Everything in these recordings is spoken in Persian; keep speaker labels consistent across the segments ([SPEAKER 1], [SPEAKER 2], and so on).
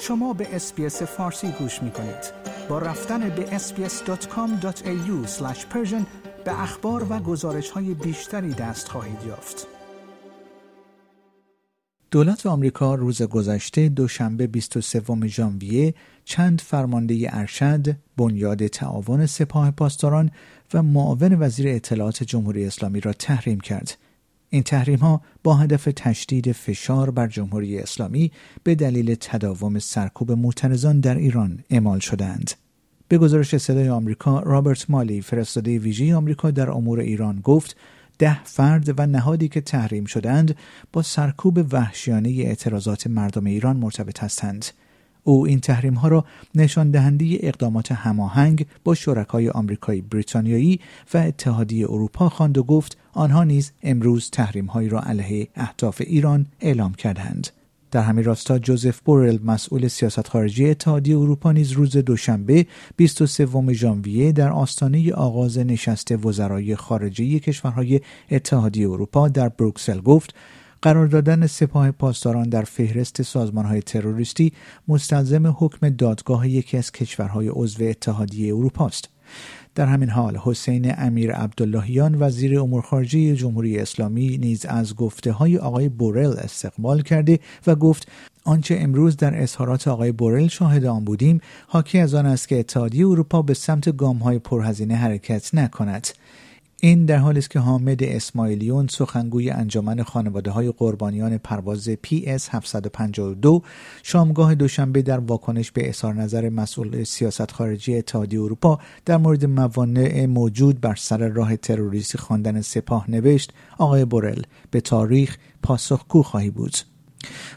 [SPEAKER 1] شما به اسپیس فارسی گوش می کنید. با رفتن به sbs.com.au به اخبار و گزارش های بیشتری دست خواهید یافت.
[SPEAKER 2] دولت آمریکا روز گذشته دوشنبه 23 ژانویه چند فرمانده ارشد، بنیاد تعاون سپاه پاسداران و معاون وزیر اطلاعات جمهوری اسلامی را تحریم کرد. این تحریم ها با هدف تشدید فشار بر جمهوری اسلامی به دلیل تداوم سرکوب معترضان در ایران اعمال شدند. به گزارش صدای آمریکا رابرت مالی فرستاده ویژه آمریکا در امور ایران گفت ده فرد و نهادی که تحریم شدند با سرکوب وحشیانه اعتراضات مردم ایران مرتبط هستند او این تحریم ها را نشان دهنده اقدامات هماهنگ با شرکای آمریکایی بریتانیایی و اتحادیه اروپا خواند و گفت آنها نیز امروز تحریم هایی را علیه اهداف ایران اعلام کردند در همین راستا جوزف بورل مسئول سیاست خارجی اتحادیه اروپا نیز روز دوشنبه 23 ژانویه در آستانه آغاز نشست وزرای خارجه کشورهای اتحادیه اروپا در بروکسل گفت قرار دادن سپاه پاسداران در فهرست سازمانهای تروریستی مستلزم حکم دادگاه یکی از کشورهای عضو اتحادیه اروپا است. در همین حال حسین امیر عبداللهیان وزیر امور خارجه جمهوری اسلامی نیز از گفته های آقای بورل استقبال کرده و گفت آنچه امروز در اظهارات آقای بورل شاهد آن بودیم حاکی از آن است که اتحادیه اروپا به سمت گام های پرهزینه حرکت نکند. این در حالی است که حامد اسماعیلیون سخنگوی انجمن خانواده های قربانیان پرواز PS 752 شامگاه دوشنبه در واکنش به اظهار نظر مسئول سیاست خارجی اتحادیه اروپا در مورد موانع موجود بر سر راه تروریستی خواندن سپاه نوشت آقای بورل به تاریخ پاسخگو خواهی بود.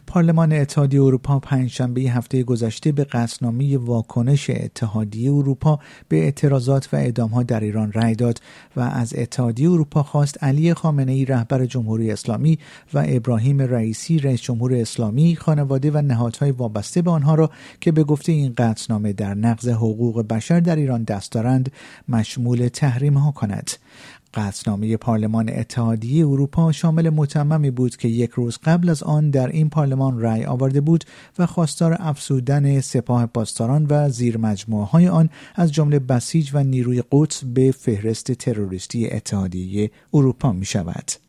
[SPEAKER 2] پارلمان اتحادیه اروپا پنجشنبه هفته گذشته به قصنامی واکنش اتحادیه اروپا به اعتراضات و اعدامها در ایران رأی داد و از اتحادیه اروپا خواست علی خامنه ای رهبر جمهوری اسلامی و ابراهیم رئیسی رئیس جمهور اسلامی خانواده و نهادهای وابسته به آنها را که به گفته این قطعنامه در نقض حقوق بشر در ایران دست دارند مشمول تحریم ها کند. قطعنامه پارلمان اتحادیه اروپا شامل متممی بود که یک روز قبل از آن در این پارلمان رأی آورده بود و خواستار افزودن سپاه پاسداران و زیر های آن از جمله بسیج و نیروی قدس به فهرست تروریستی اتحادیه اروپا می شود.